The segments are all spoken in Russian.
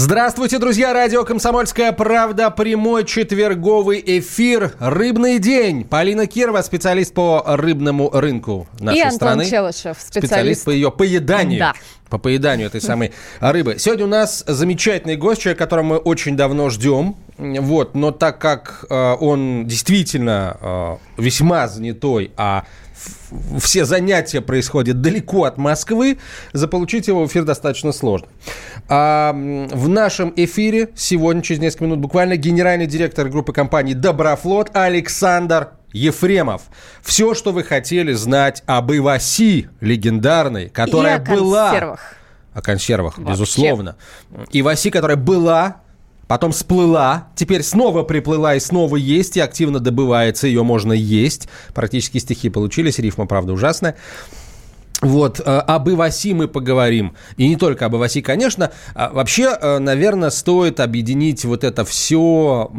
Здравствуйте, друзья! Радио «Комсомольская правда». Прямой четверговый эфир. Рыбный день. Полина Кирова, специалист по рыбному рынку нашей И Антон страны. Челышев, специалист. специалист по ее поеданию. Да. По поеданию этой самой рыбы. Сегодня у нас замечательный гость, человек, которого мы очень давно ждем. Вот, но так как э, он действительно э, весьма занятой, а все занятия происходят далеко от Москвы, заполучить его в эфир достаточно сложно. А, в нашем эфире сегодня, через несколько минут, буквально генеральный директор группы компании «Доброфлот» Александр Ефремов. Все, что вы хотели знать об Иваси легендарной, которая И о была... консервах. О консервах, Вообще. безусловно. Иваси, которая была, потом сплыла, теперь снова приплыла и снова есть, и активно добывается, ее можно есть. Практически стихи получились, рифма, правда, ужасная. Вот, э, об Иваси мы поговорим. И не только об Иваси, конечно. А Вообще, э, наверное, стоит объединить вот это все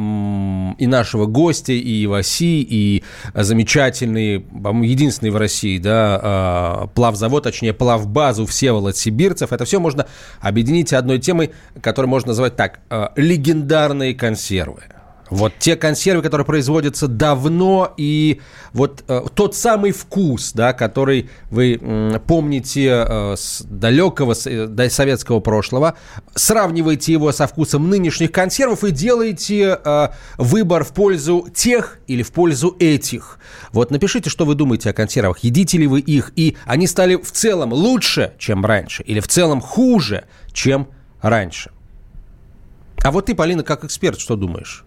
и нашего гостя, и Иваси, и замечательный, по-моему, единственный в России, да, э, плавзавод, точнее, плавбазу Всеволод Сибирцев. Это все можно объединить одной темой, которую можно назвать так, э, легендарные консервы. Вот те консервы, которые производятся давно, и вот э, тот самый вкус, да, который вы м, помните э, с далекого с, э, советского прошлого, сравниваете его со вкусом нынешних консервов и делаете э, выбор в пользу тех или в пользу этих. Вот напишите, что вы думаете о консервах, едите ли вы их, и они стали в целом лучше, чем раньше, или в целом хуже, чем раньше. А вот ты, Полина, как эксперт, что думаешь?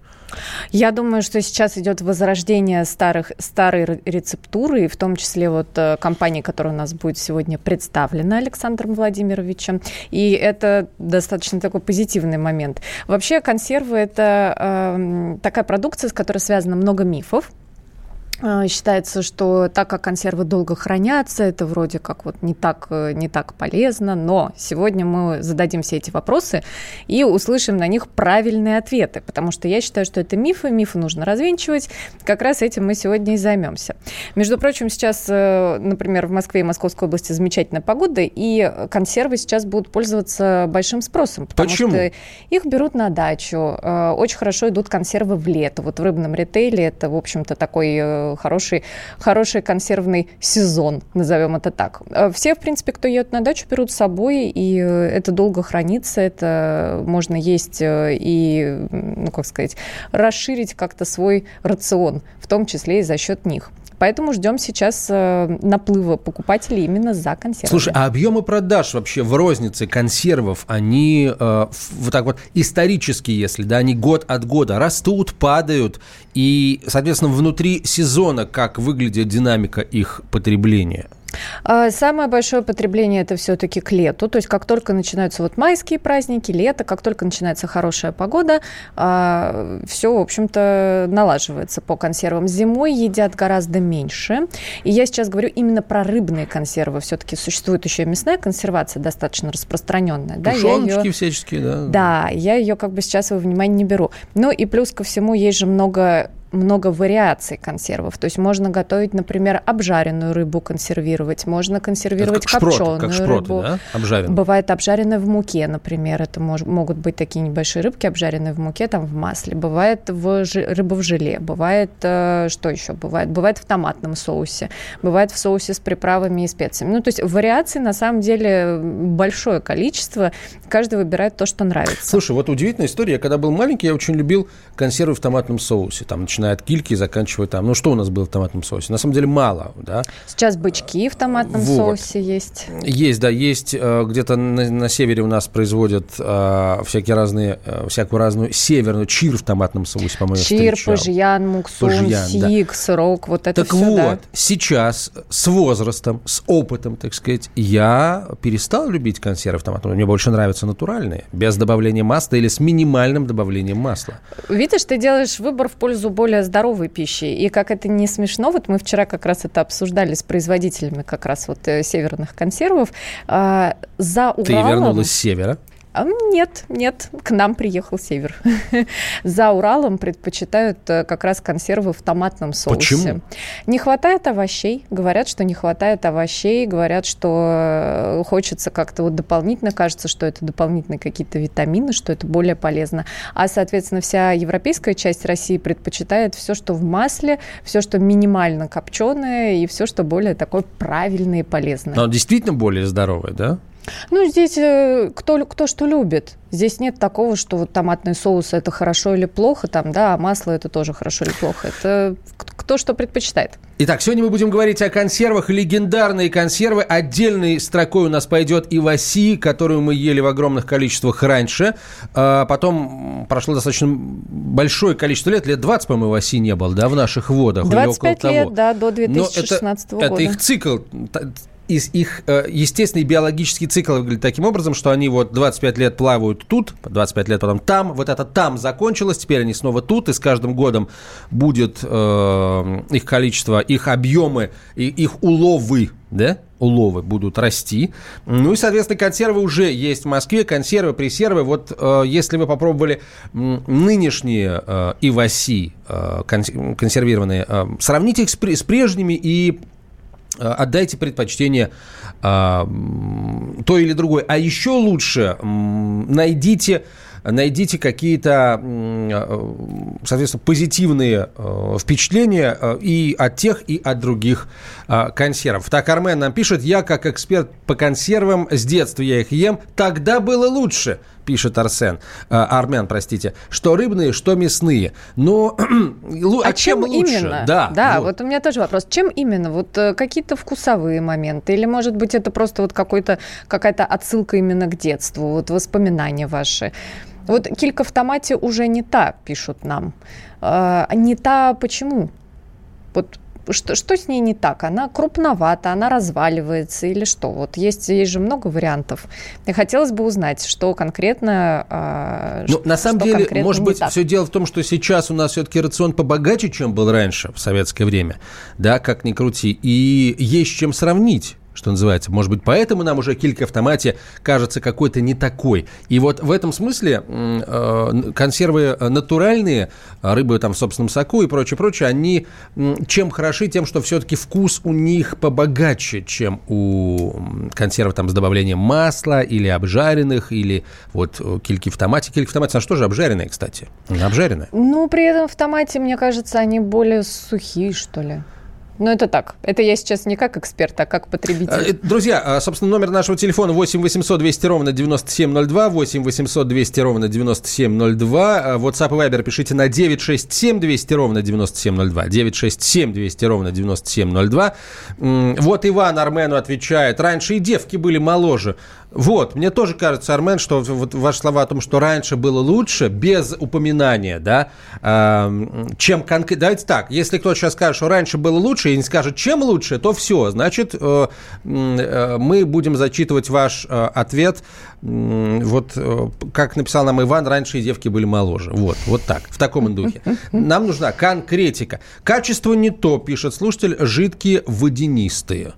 Я думаю, что сейчас идет возрождение старых, старой ре- рецептуры, и в том числе вот э, компании, которая у нас будет сегодня представлена Александром Владимировичем. И это достаточно такой позитивный момент. Вообще консервы – это эм, такая продукция, с которой связано много мифов. Э, Считается, что так как консервы долго хранятся, это вроде как вот не так, э, не так полезно, но сегодня мы зададим все эти вопросы и услышим на них правильные ответы, потому что я считаю, что это мифы, мифы нужно развенчивать, как раз этим мы сегодня и займемся. Между прочим, сейчас, э, например, в Москве и Московской области замечательная погода, и консервы сейчас будут пользоваться большим спросом, потому Почему? что их берут на дачу, очень хорошо идут консервы в лето, вот в рыбном ритейле это, в общем-то, такой хороший, хороший консервный сезон, назовем это так. Э, Все, в принципе, кто едет на дачу, берут с собой, и э, это долго хранится, это можно есть э, и, ну, как сказать, расширить как-то свой рацион, в том числе и за счет них. Поэтому ждем сейчас э, наплыва покупателей именно за консервами. Слушай, а объемы продаж вообще в рознице консервов, они э, вот так вот исторически, если, да, они год от года растут, падают, и, соответственно, внутри сезона как выглядит динамика их потребления? А, Самое большое потребление это все-таки к лету. То есть как только начинаются вот майские праздники, лето, как только начинается хорошая погода, все, в общем-то, налаживается по консервам. Зимой едят гораздо меньше. И я сейчас говорю именно про рыбные консервы. Все-таки существует еще и мясная консервация достаточно распространенная. Да, я Тушеночки её- всяческие, да? да, я ее как бы сейчас во внимание не беру. Ну и плюс ко всему есть же много много вариаций консервов. То есть можно готовить, например, обжаренную рыбу консервировать, можно Это консервировать как шпроты, копченую как шпроты, рыбу. да, обжаренные? Бывает обжаренная в муке, например. Это мож- могут быть такие небольшие рыбки, обжаренные в муке, там в масле. Бывает в жи- рыба в желе. Бывает, э, что еще бывает? Бывает в томатном соусе. Бывает в соусе с приправами и специями. Ну, то есть вариаций на самом деле большое количество. Каждый выбирает то, что нравится. Слушай, вот удивительная история. Я когда был маленький, я очень любил консервы в томатном соусе. Там, начиная от кильки и заканчивая там. Ну, что у нас было в томатном соусе? На самом деле мало, да. Сейчас бычки в томатном Вот. соусе есть. Есть, да, есть э, где-то на, на севере у нас производят э, всякие разные, э, всякую разную северную чир в томатном соусе, по-моему, Чир, пажьян, муксун, Пажьян, да. сик, сырок, вот это Так все, вот, да. сейчас с возрастом, с опытом, так сказать, я перестал любить консервы в томатном. Мне больше нравятся натуральные, без добавления масла или с минимальным добавлением масла. Видишь, ты делаешь выбор в пользу более здоровой пищи. И как это не смешно, вот мы вчера как раз это обсуждали с производителями как раз вот э, северных консервов. А, За Ты Уралом... вернулась с севера. Нет, нет, к нам приехал север. За Уралом предпочитают э, как раз консервы в томатном соусе. Почему? Не хватает овощей. Говорят, что не хватает овощей. Говорят, что э, хочется как-то вот дополнительно. Кажется, что это дополнительные какие-то витамины, что это более полезно. А, соответственно, вся европейская часть России предпочитает все, что в масле, все, что минимально копченое и все, что более такое правильное и полезное. Но действительно более здоровое, да? Ну, здесь э, кто, кто что любит. Здесь нет такого, что вот томатный соус это хорошо или плохо, там, да, а масло это тоже хорошо или плохо. Это кто что предпочитает. Итак, сегодня мы будем говорить о консервах. Легендарные консервы. Отдельной строкой у нас пойдет иваси, которую мы ели в огромных количествах раньше. А потом прошло достаточно большое количество лет. Лет 20, по-моему, иваси не было, да, в наших водах? 25 лет, того. да, до 2016 это, года. Это их цикл из их э, естественный биологический цикл выглядит таким образом, что они вот 25 лет плавают тут, 25 лет потом там, вот это там закончилось, теперь они снова тут, и с каждым годом будет э, их количество, их объемы, и их уловы, да, уловы будут расти. Ну и, соответственно, консервы уже есть в Москве, консервы, пресервы. Вот э, если вы попробовали нынешние э, иваси э, консервированные, э, сравните их с, с прежними и отдайте предпочтение а, то или другой. А еще лучше найдите найдите какие-то, э, соответственно, позитивные э, впечатления и от тех, и от других консервов. Так, Армен нам пишет, я как эксперт по консервам, с детства я их ем, тогда было лучше – пишет Арсен, э, Армен, простите, что рыбные, что мясные. Но а, а чем, чем лучше? Именно? Да, да вот. вот у меня тоже вопрос. Чем именно? Вот э, какие-то вкусовые моменты? Или, может быть, это просто вот какой-то, какая-то отсылка именно к детству, вот воспоминания ваши? Вот килька в томате уже не та, пишут нам. А, не та почему? Вот что, что с ней не так? Она крупновата, она разваливается или что? Вот есть, есть же много вариантов. И хотелось бы узнать, что конкретно... Э, ну, на самом деле, может быть, так. все дело в том, что сейчас у нас все-таки рацион побогаче, чем был раньше, в советское время. Да, как ни крути. И есть чем сравнить что называется. Может быть, поэтому нам уже килька автомате кажется какой-то не такой. И вот в этом смысле э, консервы натуральные, рыбы там в собственном соку и прочее, прочее, они чем хороши, тем, что все-таки вкус у них побогаче, чем у консервов там с добавлением масла или обжаренных, или вот э, кильки в томате. Кильки в томате, а что же обжаренные, кстати? Она обжаренная. Ну, при этом в томате, мне кажется, они более сухие, что ли. Ну, это так. Это я сейчас не как эксперт, а как потребитель. Э, друзья, а, собственно, номер нашего телефона 8 800 200 ровно 9702, 8 800 200 ровно 9702. А, WhatsApp и Viber пишите на 967 200 ровно 9702. 967 200 ровно 9702. Вот Иван Армену отвечает. Раньше и девки были моложе. Вот, мне тоже кажется, Армен, что вот ваши слова о том, что раньше было лучше, без упоминания, да, э, чем конкретно... Давайте так, если кто-то сейчас скажет, что раньше было лучше, и не скажет, чем лучше, то все, значит, э, э, мы будем зачитывать ваш э, ответ, вот, э, как написал нам Иван, раньше и девки были моложе. Вот, вот так, в таком духе. Нам нужна конкретика. Качество не то, пишет слушатель, жидкие водянистые.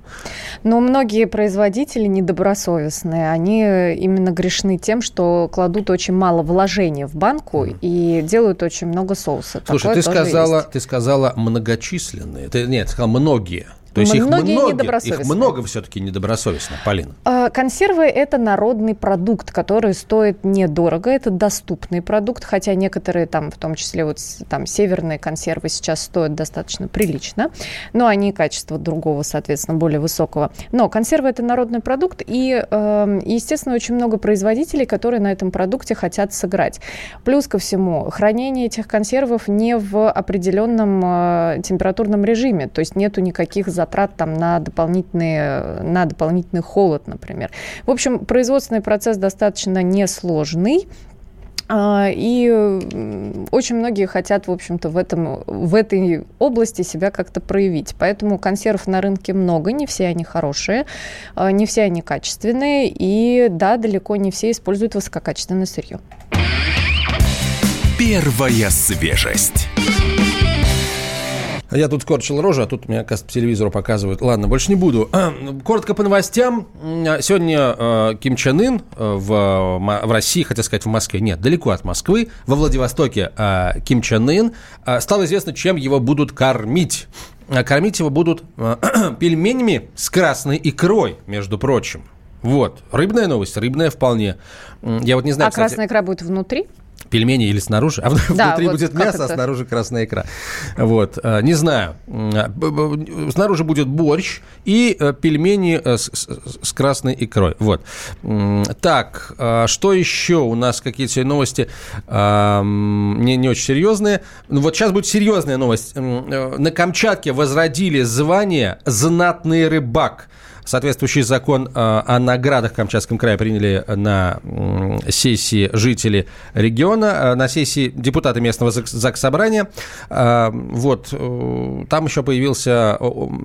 Но многие производители недобросовестные они именно грешны тем, что кладут очень мало вложений в банку и делают очень много соуса. Слушай, ты сказала, ты сказала многочисленные. Ты, нет, сказала многие. То есть многие их много, их много все-таки недобросовестно, Полина. А, консервы – это народный продукт, который стоит недорого, это доступный продукт, хотя некоторые там, в том числе вот там северные консервы сейчас стоят достаточно прилично, но они качества другого, соответственно, более высокого. Но консервы – это народный продукт, и, эм, естественно, очень много производителей, которые на этом продукте хотят сыграть. Плюс ко всему, хранение этих консервов не в определенном э, температурном режиме, то есть нету никаких затрат затрат там, на, дополнительные, на дополнительный холод, например. В общем, производственный процесс достаточно несложный. А, и очень многие хотят, в общем-то, в, этом, в этой области себя как-то проявить. Поэтому консервов на рынке много, не все они хорошие, а, не все они качественные, и да, далеко не все используют высококачественное сырье. Первая свежесть. Я тут скорчил рожу, а тут меня, оказывается, по телевизору показывают. Ладно, больше не буду. Коротко по новостям. Сегодня э, Ким Чен Ын э, в, в России, хотя сказать в Москве, нет, далеко от Москвы, во Владивостоке э, Ким Чен Ын э, стало известно, чем его будут кормить. А кормить его будут э, пельменями с красной икрой, между прочим. Вот. Рыбная новость, рыбная вполне. Я вот не знаю, А кстати... красная икра будет внутри? Пельмени или снаружи, а да, внутри вот будет мясо, а это? а снаружи красная икра. Вот, э, не знаю. Э, снаружи будет борщ и э, пельмени с, с, с красной икрой. Вот. Так, что еще? У нас какие-то новости не, не очень серьезные. Ну, вот сейчас будет серьезная новость. На Камчатке возродили звание «Знатный рыбак». Соответствующий закон э, о наградах в Камчатском крае приняли на сессии жители региона, э, на сессии депутаты местного ЗАГС-собрания. Э, вот, там еще появился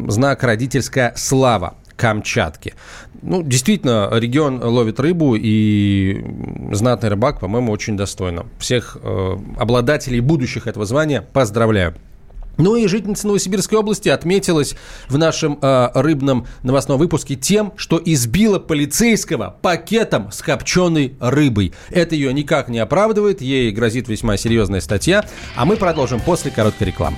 знак «Родительская слава». Камчатки. Ну, действительно, регион ловит рыбу, и знатный рыбак, по-моему, очень достойно. Всех э, обладателей будущих этого звания поздравляю. Ну и жительница Новосибирской области отметилась в нашем э, рыбном новостном выпуске тем, что избила полицейского пакетом с копченой рыбой. Это ее никак не оправдывает, ей грозит весьма серьезная статья. А мы продолжим после короткой рекламы.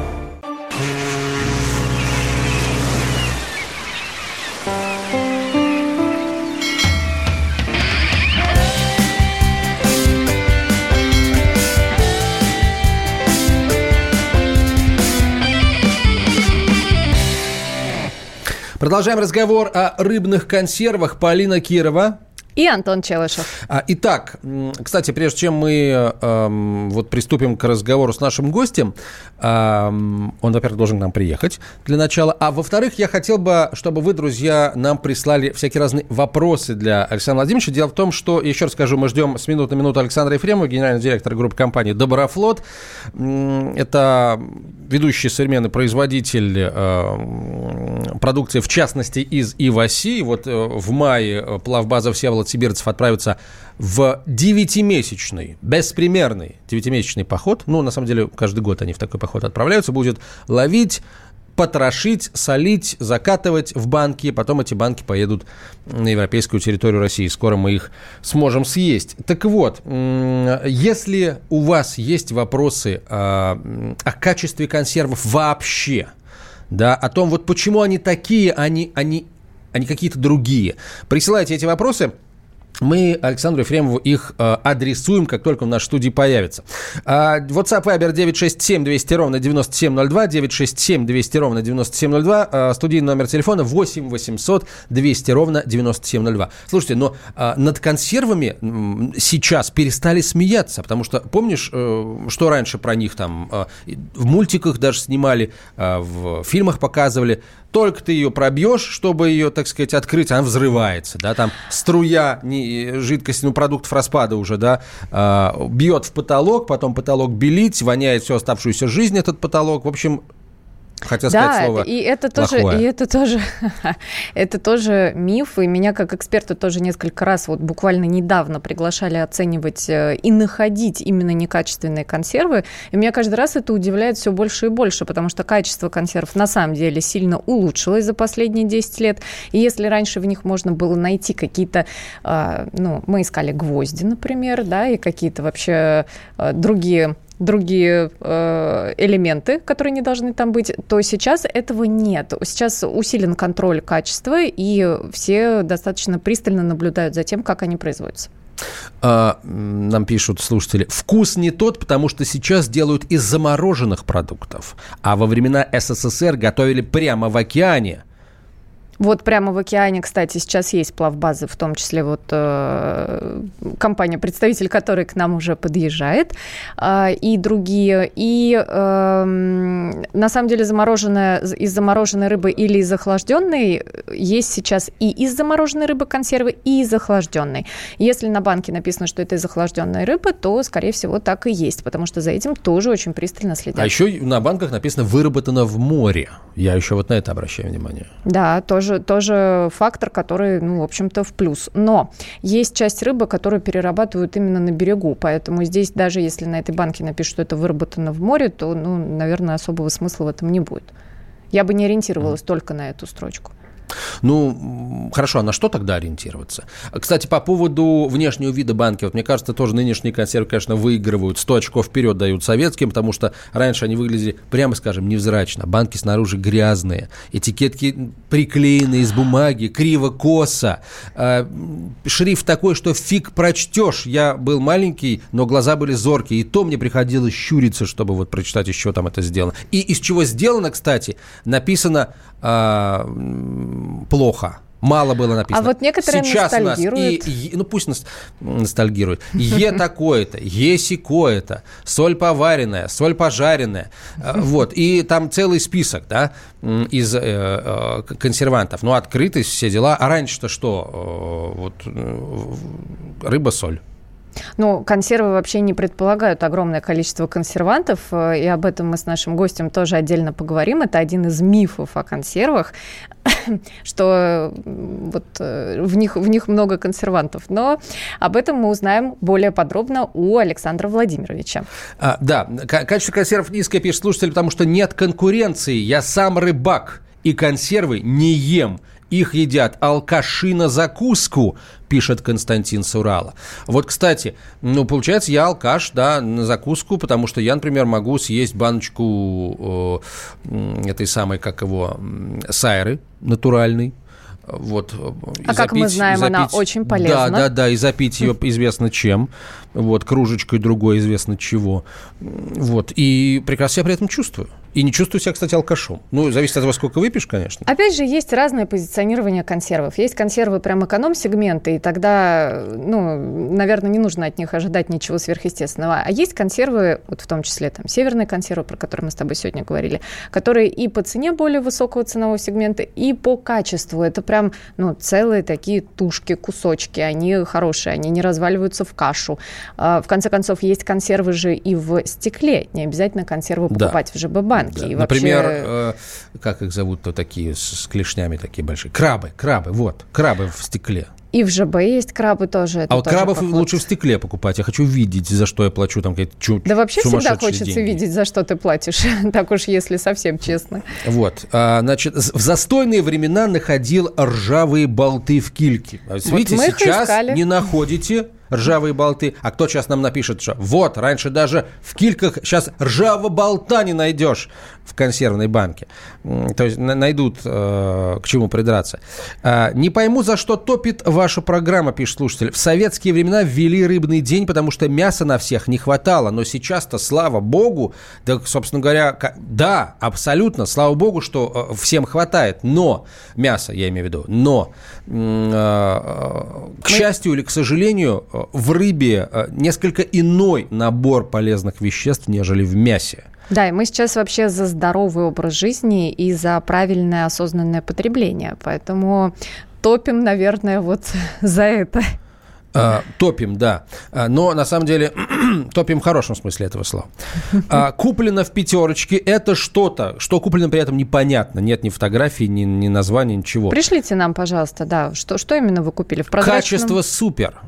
Продолжаем разговор о рыбных консервах. Полина Кирова, и Антон Челышев. А, итак, кстати, прежде чем мы эм, вот приступим к разговору с нашим гостем, эм, он, во-первых, должен к нам приехать для начала, а во-вторых, я хотел бы, чтобы вы, друзья, нам прислали всякие разные вопросы для Александра Владимировича. Дело в том, что, еще раз скажу, мы ждем с минуты на минуту Александра Ефремова, генерального директора группы компании «Доброфлот». Это ведущий современный производитель э, продукции, в частности, из Иваси. Вот э, в мае э, плавбаза Всеволод Всеволод Сибирцев отправится в девятимесячный, беспримерный девятимесячный поход, ну, на самом деле, каждый год они в такой поход отправляются, будет ловить потрошить, солить, закатывать в банки, потом эти банки поедут на европейскую территорию России. Скоро мы их сможем съесть. Так вот, если у вас есть вопросы о, о качестве консервов вообще, да, о том, вот почему они такие, они, они а не какие-то другие. Присылайте эти вопросы мы Александру Ефремову их э, адресуем, как только в нашей студии появится. А, WhatsApp Viber 967 200 ровно 9702, 967 200 ровно 9702, а, студийный номер телефона 8 800 200 ровно 9702. Слушайте, но а, над консервами сейчас перестали смеяться, потому что, помнишь, э, что раньше про них там э, в мультиках даже снимали, э, в фильмах показывали, только ты ее пробьешь, чтобы ее, так сказать, открыть, она взрывается, да, там струя не, жидкости, ну, продуктов распада уже, да, э, бьет в потолок, потом потолок белить, воняет всю оставшуюся жизнь этот потолок, в общем, Хотя сказать да, слово и это тоже, и это тоже, это тоже миф, и меня как эксперта тоже несколько раз вот буквально недавно приглашали оценивать э, и находить именно некачественные консервы, и меня каждый раз это удивляет все больше и больше, потому что качество консервов на самом деле сильно улучшилось за последние 10 лет, и если раньше в них можно было найти какие-то, а, ну, мы искали гвозди, например, да, и какие-то вообще э, другие другие э, элементы, которые не должны там быть, то сейчас этого нет. Сейчас усилен контроль качества, и все достаточно пристально наблюдают за тем, как они производятся. А, нам пишут слушатели, вкус не тот, потому что сейчас делают из замороженных продуктов, а во времена СССР готовили прямо в океане. Вот прямо в океане, кстати, сейчас есть плавбазы, в том числе вот э, компания, представитель которой к нам уже подъезжает, э, и другие. И э, на самом деле замороженная, из замороженной рыбы или из охлажденной есть сейчас и из замороженной рыбы консервы, и из охлажденной. Если на банке написано, что это из охлажденной рыбы, то, скорее всего, так и есть, потому что за этим тоже очень пристально следят. А еще на банках написано «выработано в море». Я еще вот на это обращаю внимание. Да, тоже, тоже фактор, который, ну, в общем-то, в плюс. Но есть часть рыбы, которую перерабатывают именно на берегу, поэтому здесь даже если на этой банке напишут, что это выработано в море, то, ну, наверное, особого смысла в этом не будет. Я бы не ориентировалась mm. только на эту строчку. Ну, хорошо, а на что тогда ориентироваться? Кстати, по поводу внешнего вида банки, вот мне кажется, тоже нынешние консервы, конечно, выигрывают, 100 очков вперед дают советским, потому что раньше они выглядели, прямо скажем, невзрачно. Банки снаружи грязные, этикетки приклеены из бумаги, криво-косо. А, шрифт такой, что фиг прочтешь. Я был маленький, но глаза были зоркие, и то мне приходилось щуриться, чтобы вот прочитать, еще там это сделано. И из чего сделано, кстати, написано а, плохо. Мало было написано. А вот некоторые Сейчас. У нас и, и, ну пусть ностальгируют. Е такое-то, Е сикое-то, соль поваренная, соль пожаренная. А, вот. И там целый список, да, из э, э, консервантов. Ну, открытость, все дела. А раньше-то что? Э, вот э, рыба-соль. Ну, консервы вообще не предполагают огромное количество консервантов, э, и об этом мы с нашим гостем тоже отдельно поговорим. Это один из мифов о консервах, что вот э, в них, в них много консервантов. Но об этом мы узнаем более подробно у Александра Владимировича. А, да, качество консервов низкое, пишет слушатель, потому что нет конкуренции. Я сам рыбак и консервы не ем. Их едят алкаши на закуску, пишет Константин Сурала. Вот, кстати, ну, получается, я алкаш, да, на закуску, потому что я, например, могу съесть баночку э, этой самой, как его, сайры натуральной, вот, а как мы знаем, запить, она очень полезна. Да, да, да, и запить ее известно чем. Вот, кружечкой другой известно чего. Вот, и прекрасно себя при этом чувствую. И не чувствую себя, кстати, алкашом. Ну, зависит от того, сколько выпьешь, конечно. Опять же, есть разное позиционирование консервов. Есть консервы прям эконом-сегменты, и тогда, ну, наверное, не нужно от них ожидать ничего сверхъестественного. А есть консервы, вот в том числе там северные консервы, про которые мы с тобой сегодня говорили, которые и по цене более высокого ценового сегмента, и по качеству. Это прям, ну, целые такие тушки, кусочки. Они хорошие, они не разваливаются в кашу. А, в конце концов, есть консервы же и в стекле. Не обязательно консервы покупать да. в ЖБ банке. Да. И Например, вообще... э, как их зовут-то такие с, с клешнями такие большие? Крабы, крабы, вот, крабы в стекле. И в ЖБ есть крабы тоже. а вот крабов поход. лучше в стекле покупать. Я хочу видеть, за что я плачу там какие-то чуть Да вообще всегда хочется деньги. видеть, за что ты платишь. так уж, если совсем честно. Вот. А, значит, в застойные времена находил ржавые болты в кильке. Вот Видите, сейчас не находите ржавые болты. А кто сейчас нам напишет, что вот, раньше даже в кильках сейчас ржавого болта не найдешь в консервной банке. То есть найдут э, к чему придраться. Э, не пойму, за что топит ваша программа, пишет слушатель. В советские времена ввели рыбный день, потому что мяса на всех не хватало. Но сейчас-то, слава богу, да, собственно говоря, да, абсолютно, слава богу, что э, всем хватает. Но, мясо, я имею в виду, но, э, к счастью или к сожалению, в рыбе э, несколько иной набор полезных веществ, нежели в мясе. Да, и мы сейчас вообще за здоровый образ жизни и за правильное осознанное потребление. Поэтому топим, наверное, вот за это. А, топим, да. А, но на самом деле топим в хорошем смысле этого слова. А, куплено в пятерочке это что-то, что куплено при этом непонятно. Нет ни фотографии, ни, ни названия, ничего. Пришлите нам, пожалуйста, да, что, что именно вы купили? В прозрачном... Качество супер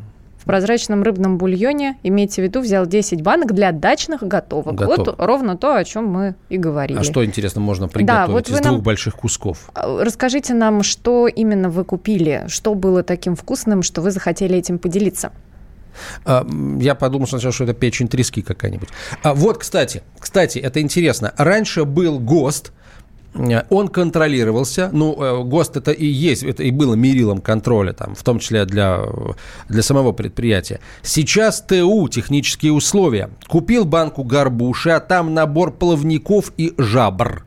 в прозрачном рыбном бульоне, имейте в виду, взял 10 банок для дачных готовок. Готов. Вот ровно то, о чем мы и говорили. А что, интересно, можно приготовить да, вот из двух больших кусков? А, расскажите нам, что именно вы купили, что было таким вкусным, что вы захотели этим поделиться. А, я подумал сначала, что это печень трески какая-нибудь. А вот, кстати, кстати, это интересно. Раньше был ГОСТ, он контролировался, ну, э, ГОСТ это и есть, это и было мерилом контроля, там, в том числе для, для самого предприятия. Сейчас ТУ, технические условия. Купил банку горбуши, а там набор плавников и жабр.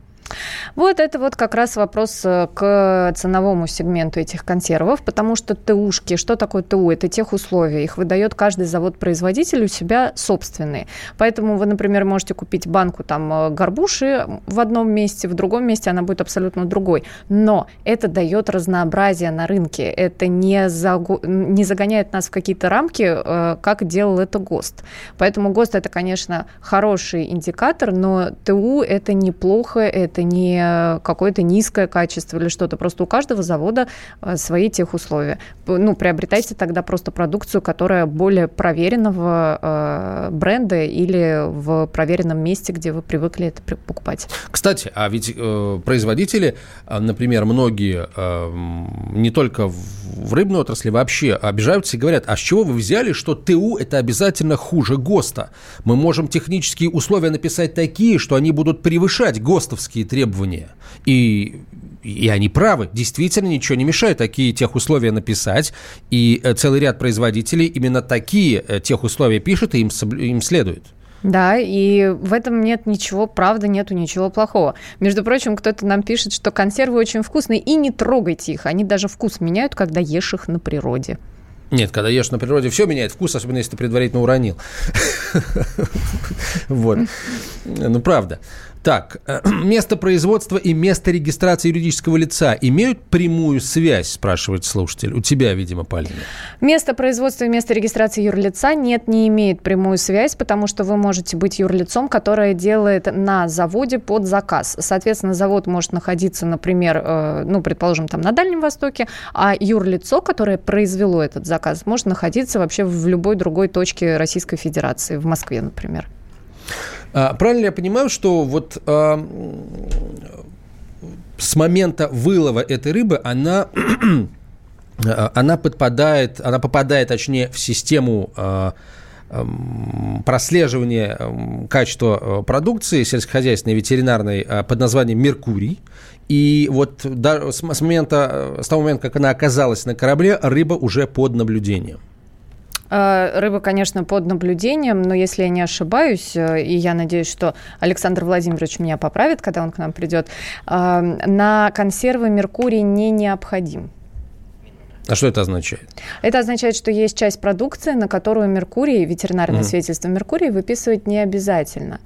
Вот это вот как раз вопрос э, к ценовому сегменту этих консервов, потому что ТУшки, что такое ТУ? Это тех условия, их выдает каждый завод-производитель у себя собственные. Поэтому вы, например, можете купить банку там э, горбуши в одном месте, в другом месте она будет абсолютно другой. Но это дает разнообразие на рынке, это не, загу... не загоняет нас в какие-то рамки, э, как делал это ГОСТ. Поэтому ГОСТ это, конечно, хороший индикатор, но ТУ это неплохо, это не какое-то низкое качество или что-то. Просто у каждого завода э, свои тех условия. Ну, приобретайте тогда просто продукцию, которая более проверенного э, бренда или в проверенном месте, где вы привыкли это покупать. Кстати, а ведь э, производители, э, например, многие э, не только в рыбной отрасли вообще обижаются и говорят, а с чего вы взяли, что ТУ это обязательно хуже ГОСТа? Мы можем технические условия написать такие, что они будут превышать ГОСТовские требования. И и они правы, действительно ничего не мешает такие тех условия написать, и э, целый ряд производителей именно такие э, тех условия пишет, и им, им следует. Да, и в этом нет ничего, правда, нету ничего плохого. Между прочим, кто-то нам пишет, что консервы очень вкусные, и не трогайте их. Они даже вкус меняют, когда ешь их на природе. Нет, когда ешь на природе, все меняет вкус, особенно если ты предварительно уронил. Вот. Ну, правда. Так, э, место производства и место регистрации юридического лица имеют прямую связь, спрашивает слушатель. У тебя, видимо, Полина. Место производства и место регистрации юрлица нет, не имеет прямую связь, потому что вы можете быть юрлицом, которое делает на заводе под заказ. Соответственно, завод может находиться, например, э, ну, предположим, там на Дальнем Востоке, а юрлицо, которое произвело этот заказ, может находиться вообще в любой другой точке Российской Федерации, в Москве, например. А, правильно я понимаю, что вот а, с момента вылова этой рыбы она она подпадает, она попадает, точнее, в систему а, прослеживания качества продукции сельскохозяйственной ветеринарной под названием «Меркурий». И вот с, момента, с того момента, как она оказалась на корабле, рыба уже под наблюдением. Э, рыба, конечно, под наблюдением, но если я не ошибаюсь, э, и я надеюсь, что Александр Владимирович меня поправит, когда он к нам придет, э, на консервы Меркурий не необходим. А что это означает? Это означает, что есть часть продукции, на которую Меркурий, ветеринарное mm. свидетельство Меркурий выписывать не обязательно.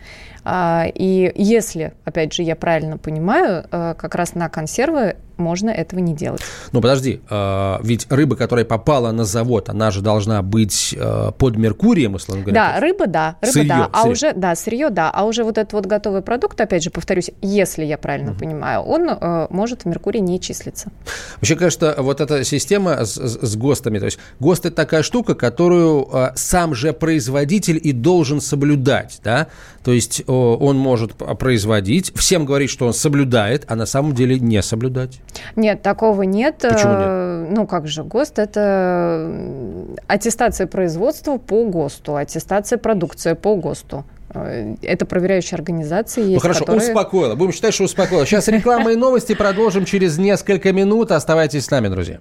А, и если, опять же, я правильно понимаю, как раз на консервы можно этого не делать. Ну, подожди, э, ведь рыба, которая попала на завод, она же должна быть э, под Меркурием, условно говоря. Да, рыба, да, рыба, сырье, да, а сырье. уже, да, сырье, да, а уже вот этот вот готовый продукт, опять же, повторюсь, если я правильно uh-huh. понимаю, он э, может в Меркурии не числиться. Вообще, кажется, вот эта система с, с ГОСТами, то есть ГОСТ это такая штука, которую э, сам же производитель и должен соблюдать, да, то есть э, он может производить, всем говорить, что он соблюдает, а на самом деле не соблюдать. Нет, такого нет. Почему нет? Э, ну, как же, ГОСТ – это аттестация производства по ГОСТу, аттестация продукции по ГОСТу. Э, это проверяющие организации есть, Ну хорошо, которые... успокоила. Будем считать, что успокоила. Сейчас реклама и новости продолжим через несколько минут. Оставайтесь с нами, друзья.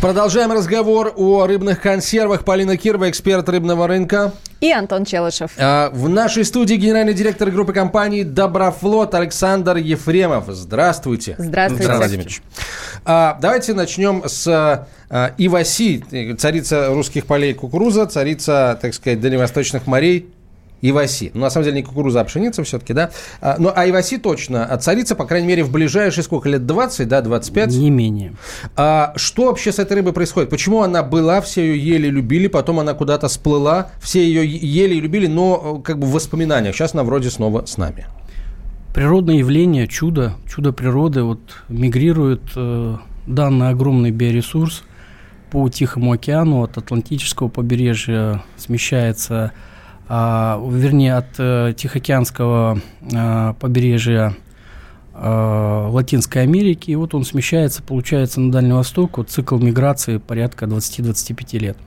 Продолжаем разговор о рыбных консервах. Полина Кирова, эксперт рыбного рынка. И Антон Челышев. А, в нашей студии генеральный директор группы компанний «Доброфлот» Александр Ефремов. Здравствуйте. Здравствуйте. Здравствуйте. А, давайте начнем с а, Иваси, царица русских полей кукуруза, царица, так сказать, дальневосточных морей Иваси. Ну, на самом деле, не кукуруза, а пшеница все-таки, да? А, ну, а Иваси точно а царица, по крайней мере, в ближайшие сколько лет? 20, да, 25? Не менее. А, что вообще с этой рыбой происходит? Почему она была, все ее ели, любили, потом она куда-то сплыла, все ее ели и любили, но как бы в воспоминаниях. Сейчас она вроде снова с нами. природное явление, чудо, чудо природы. Вот мигрирует э, данный огромный биоресурс по Тихому океану от Атлантического побережья смещается, э, вернее, от э, Тихоокеанского э, побережья э, Латинской Америки, и вот он смещается, получается, на Дальний Восток, вот цикл миграции порядка 20-25 лет.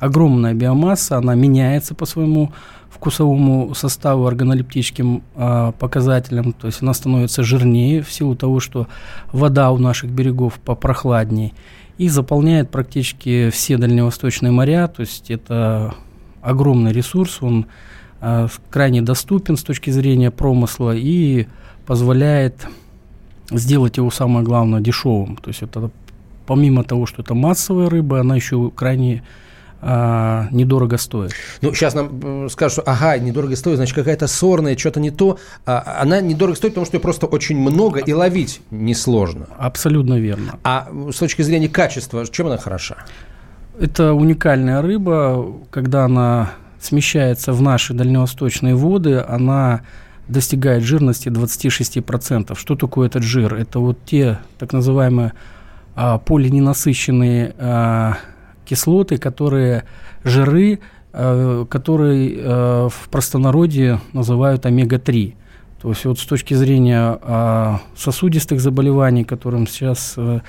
Огромная биомасса, она меняется по своему вкусовому составу, органолептическим э, показателям, то есть она становится жирнее в силу того, что вода у наших берегов попрохладнее, и заполняет практически все дальневосточные моря, то есть это огромный ресурс, он э, крайне доступен с точки зрения промысла и позволяет сделать его самое главное дешевым. То есть это помимо того, что это массовая рыба, она еще крайне а, недорого стоит. Ну, сейчас нам скажут, что ага, недорого стоит, значит, какая-то сорная, что-то не то. А, она недорого стоит, потому что ее просто очень много и ловить несложно. Абсолютно верно. А с точки зрения качества, чем она хороша? Это уникальная рыба, когда она смещается в наши дальневосточные воды, она достигает жирности 26%. Что такое этот жир? Это вот те так называемые а, полиненасыщенные а, кислоты, которые жиры, э, которые э, в простонародье называют омега-3. То есть вот с точки зрения э, сосудистых заболеваний, которым сейчас э,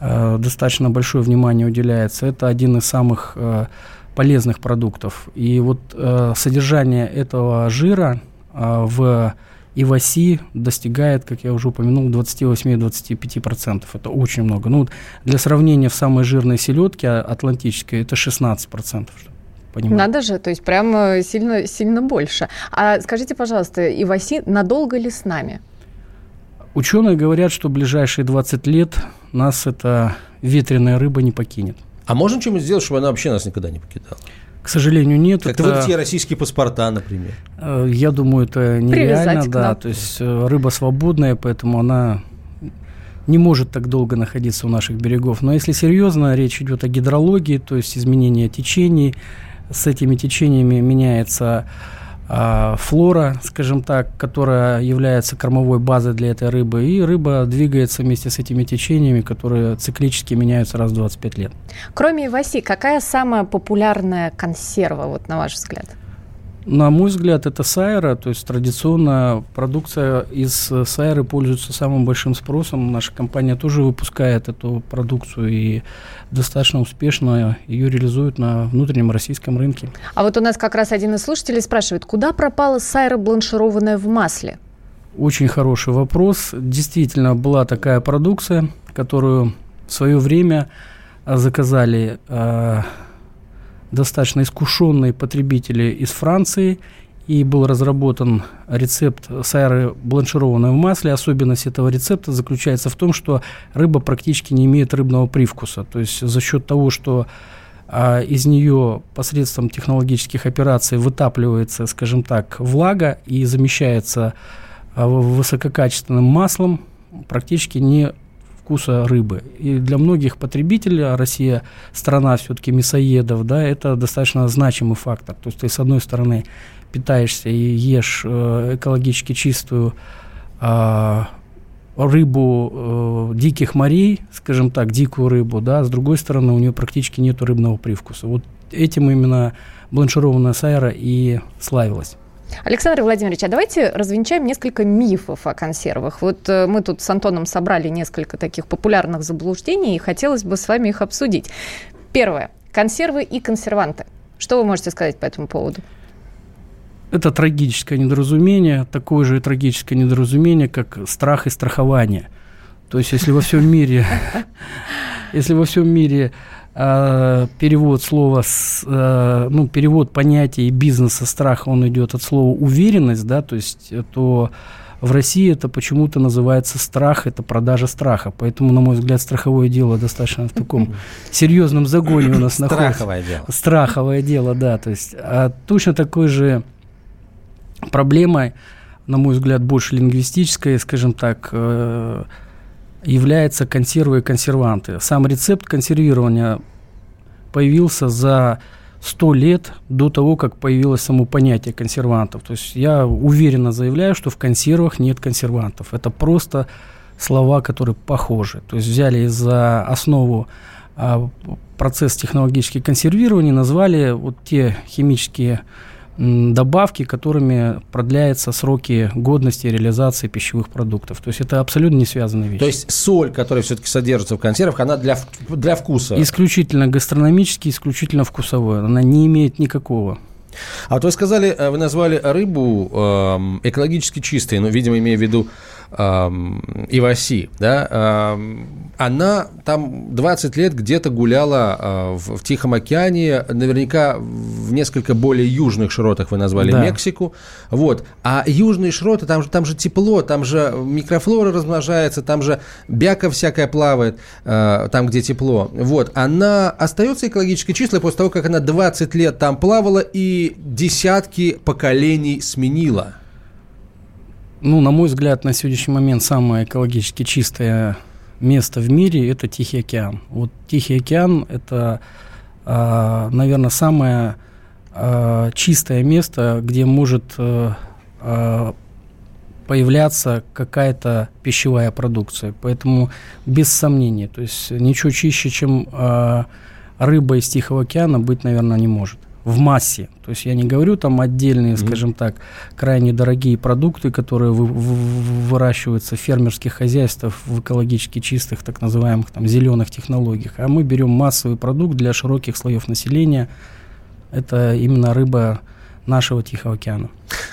достаточно большое внимание уделяется, это один из самых э, полезных продуктов. И вот э, содержание этого жира э, в и в оси достигает, как я уже упомянул, 28-25%. Это очень много. Ну, для сравнения, в самой жирной селедке атлантической это 16%. Понимаю. Надо же, то есть прям сильно, сильно больше. А скажите, пожалуйста, Иваси надолго ли с нами? Ученые говорят, что в ближайшие 20 лет нас эта ветреная рыба не покинет. А можно чем-нибудь сделать, чтобы она вообще нас никогда не покидала? К сожалению, нет. Как это... те российские паспорта, например. Э, я думаю, это нереально, да. То есть э, рыба свободная, поэтому она не может так долго находиться у наших берегов. Но если серьезно, речь идет о гидрологии, то есть изменение течений. С этими течениями меняется флора, скажем так, которая является кормовой базой для этой рыбы, и рыба двигается вместе с этими течениями, которые циклически меняются раз в 25 лет. Кроме иваси, какая самая популярная консерва, вот на ваш взгляд? На мой взгляд, это сайра, то есть традиционная продукция из сайры пользуется самым большим спросом. Наша компания тоже выпускает эту продукцию и достаточно успешно ее реализует на внутреннем российском рынке. А вот у нас как раз один из слушателей спрашивает, куда пропала сайра бланшированная в масле? Очень хороший вопрос. Действительно, была такая продукция, которую в свое время заказали э, достаточно искушенные потребители из Франции, и был разработан рецепт сайры бланшированной в масле. Особенность этого рецепта заключается в том, что рыба практически не имеет рыбного привкуса. То есть за счет того, что а, из нее посредством технологических операций вытапливается, скажем так, влага и замещается а, высококачественным маслом, практически не вкуса рыбы. И для многих потребителей, а Россия страна все-таки мясоедов, да, это достаточно значимый фактор. То есть ты, с одной стороны, питаешься и ешь э, экологически чистую э, рыбу э, диких морей, скажем так, дикую рыбу, да, с другой стороны, у нее практически нет рыбного привкуса. Вот этим именно бланшированная сайра и славилась. Александр Владимирович, а давайте развенчаем несколько мифов о консервах. Вот э, мы тут с Антоном собрали несколько таких популярных заблуждений, и хотелось бы с вами их обсудить. Первое. Консервы и консерванты. Что вы можете сказать по этому поводу? Это трагическое недоразумение, такое же трагическое недоразумение, как страх и страхование. То есть, если во всем мире, если во всем мире а, перевод слова, с, э, ну, перевод понятия бизнеса страха, он идет от слова уверенность, да, то есть, э, то в России это почему-то называется страх, это продажа страха. Поэтому, на мой взгляд, страховое дело достаточно в таком серьезном загоне у нас находится. Страховое дело. Страховое дело, да. То есть, а точно такой же проблемой, на мой взгляд, больше лингвистической, скажем так, э, является консервы и консерванты. Сам рецепт консервирования появился за сто лет до того, как появилось само понятие консервантов. То есть я уверенно заявляю, что в консервах нет консервантов. Это просто слова, которые похожи. То есть взяли за основу а, процесс технологического консервирования, назвали вот те химические добавки, которыми продляются сроки годности реализации пищевых продуктов. То есть это абсолютно не связанные вещи. То есть соль, которая все-таки содержится в консервах, она для, для вкуса? Исключительно гастрономический, исключительно вкусовой. Она не имеет никакого. А вот вы сказали, э, вы назвали рыбу э, экологически чистой, ну, видимо, имея в виду Иваси, да, она там 20 лет где-то гуляла а, в, в Тихом океане, наверняка в несколько более южных широтах вы назвали да. Мексику, вот, а южные широты, там же, там же тепло, там же микрофлора размножается, там же бяка всякая плавает, а, там, где тепло, вот, она остается экологически чистой после того, как она 20 лет там плавала и десятки поколений сменила ну, на мой взгляд, на сегодняшний момент самое экологически чистое место в мире – это Тихий океан. Вот Тихий океан – это, а, наверное, самое а, чистое место, где может а, появляться какая-то пищевая продукция. Поэтому без сомнения, то есть ничего чище, чем рыба из Тихого океана быть, наверное, не может в массе. То есть я не говорю там отдельные, mm-hmm. скажем так, крайне дорогие продукты, которые вы, в, выращиваются в фермерских хозяйствах в экологически чистых, так называемых там зеленых технологиях, а мы берем массовый продукт для широких слоев населения. Это именно рыба нашего Тихого океана.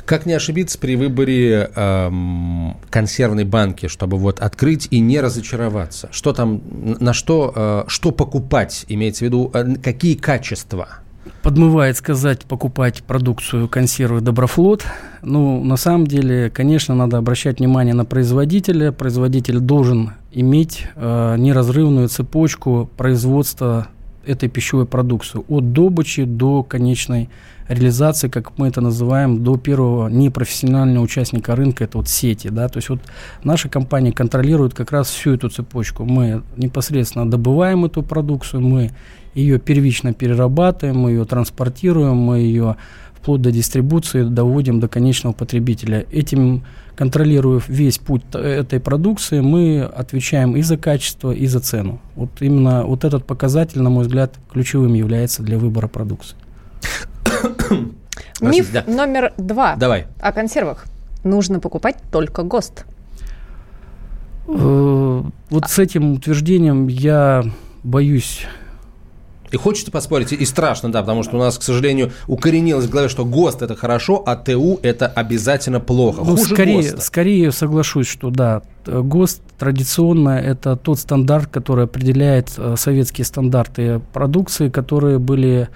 Как не ошибиться при выборе эм, консервной банки, чтобы вот открыть и не разочароваться? Что там, на что, э, что покупать, имеется в виду, э, какие качества? Подмывает сказать покупать продукцию консервы Доброфлот. Ну, на самом деле, конечно, надо обращать внимание на производителя. Производитель должен иметь э, неразрывную цепочку производства этой пищевой продукции от добычи до конечной реализации, как мы это называем, до первого непрофессионального участника рынка, это вот сети, да, то есть вот наша компания контролирует как раз всю эту цепочку. Мы непосредственно добываем эту продукцию, мы ее первично перерабатываем, мы ее транспортируем, мы ее вплоть до дистрибуции доводим до конечного потребителя. Этим, контролируя весь путь этой продукции, мы отвечаем и за качество, и за цену. Вот именно вот этот показатель, на мой взгляд, ключевым является для выбора продукции. Миф да. номер два. Давай. О консервах. Нужно покупать только ГОСТ. Э, вот с этим утверждением я боюсь и хочется поспорить, и страшно, да, потому что у нас, к сожалению, укоренилось в голове, что ГОСТ это хорошо, а ТУ это обязательно плохо. Ну, Хуже скорее, ГОСТа. скорее соглашусь, что да, ГОСТ традиционно это тот стандарт, который определяет э, советские стандарты продукции, которые были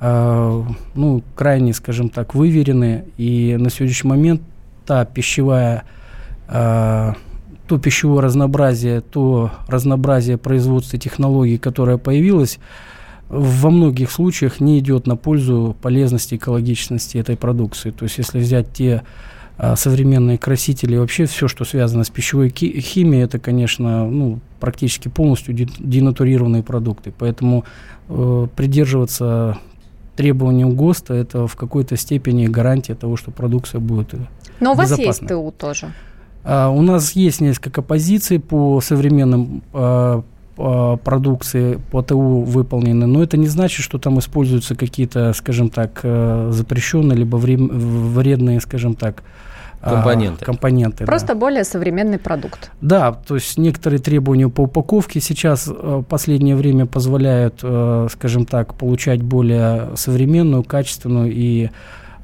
э, ну, крайне, скажем так, выверены. И на сегодняшний момент та пищевая э, то пищевое разнообразие, то разнообразие производства технологий, которое появилось, во многих случаях не идет на пользу полезности, экологичности этой продукции. То есть, если взять те а, современные красители, вообще все, что связано с пищевой химией, это, конечно, ну, практически полностью денатурированные продукты. Поэтому э, придерживаться требований ГОСТа это в какой-то степени гарантия того, что продукция будет Но у вас есть ТУ тоже? А, у нас есть несколько позиций по современным а, продукции по ТУ выполнены, но это не значит, что там используются какие-то, скажем так, э, запрещенные либо вредные, скажем так, а, компоненты. компоненты Просто да. более современный продукт. Да, то есть некоторые требования по упаковке сейчас э, в последнее время позволяют, э, скажем так, получать более современную, качественную и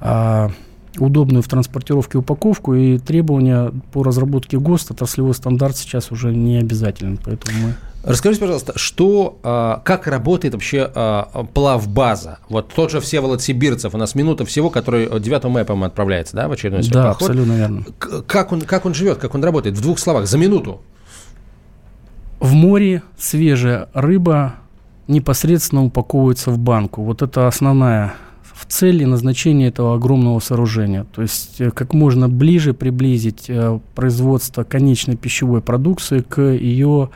а, удобную в транспортировке упаковку, и требования по разработке ГОСТ, отраслевой стандарт сейчас уже не обязателен, поэтому мы... Расскажите, пожалуйста, что, а, как работает вообще а, плавбаза? Вот тот же Всеволод Сибирцев, у нас минута всего, который 9 мая, по-моему, отправляется, да, в очередной Да, поход. абсолютно верно. Как он, как он живет, как он работает? В двух словах, за минуту. В море свежая рыба непосредственно упаковывается в банку. Вот это основная в цель и назначение этого огромного сооружения. То есть э, как можно ближе приблизить э, производство конечной пищевой продукции к ее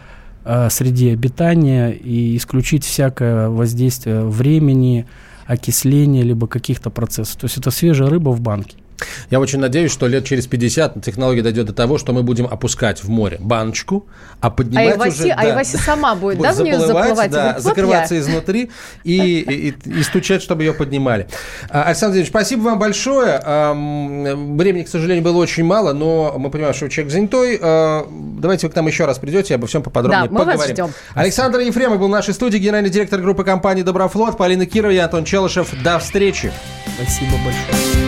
э, среде обитания и исключить всякое воздействие времени, окисления, либо каких-то процессов. То есть это свежая рыба в банке. Я очень надеюсь, что лет через 50 технология дойдет до того, что мы будем опускать в море баночку, а поднимать а Иваси, уже... А Иваси сама будет, да, в нее заплывать? Да, будет, закрываться изнутри и, и, и стучать, чтобы ее поднимали. А, Александр Ильич, спасибо вам большое. Времени, к сожалению, было очень мало, но мы понимаем, что человек занятой. А, давайте вы к нам еще раз придете, обо всем поподробнее да, мы поговорим. Вас ждем. Александр Ефремов был в нашей студии, генеральный директор группы компании «Доброфлот», Полина Кирова и Антон Челышев. До встречи. Спасибо большое.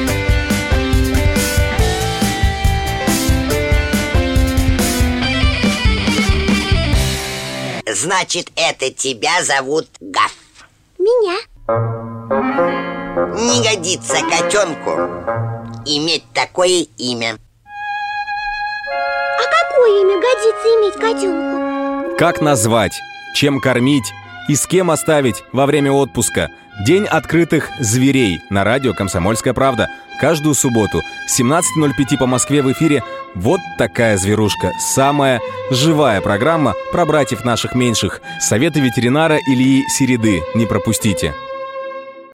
Значит, это тебя зовут Гаф. Меня. Не годится котенку иметь такое имя. А какое имя годится иметь котенку? Как назвать, чем кормить и с кем оставить во время отпуска? День открытых зверей на радио «Комсомольская правда». Каждую субботу 17.05 по Москве в эфире «Вот такая зверушка». Самая живая программа про братьев наших меньших. Советы ветеринара Ильи Середы. Не пропустите.